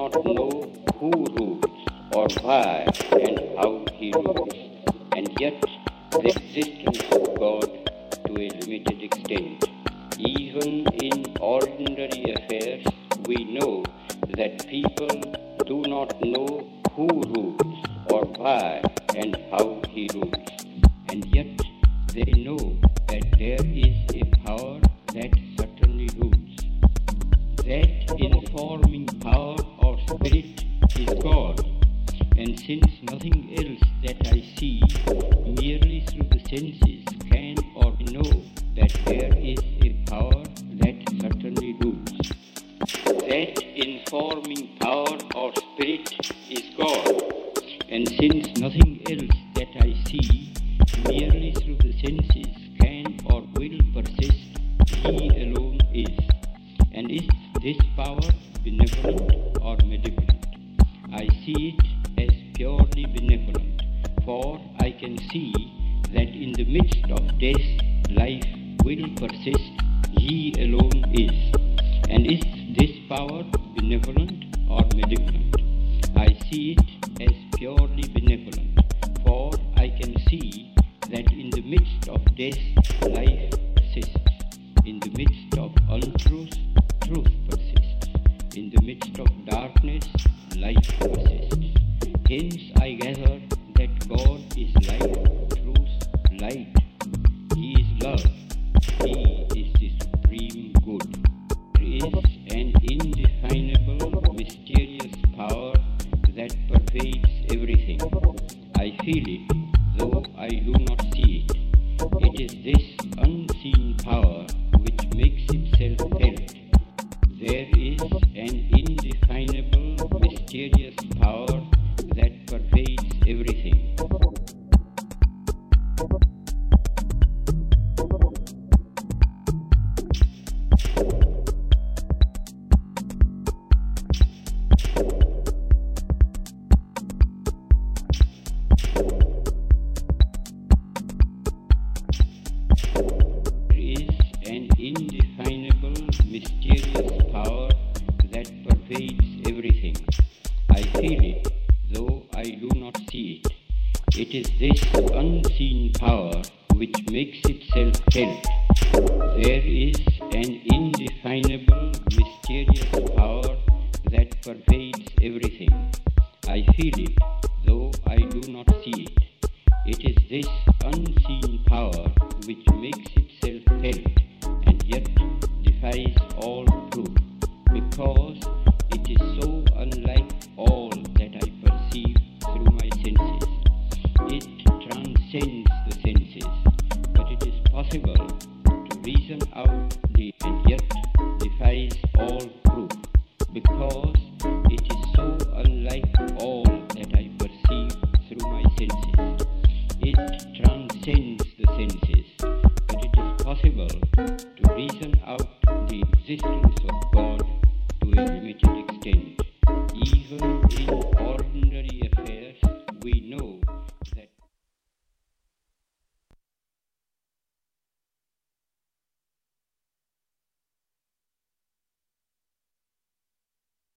not know who rules or why and how he rules, and yet the existence What is this un-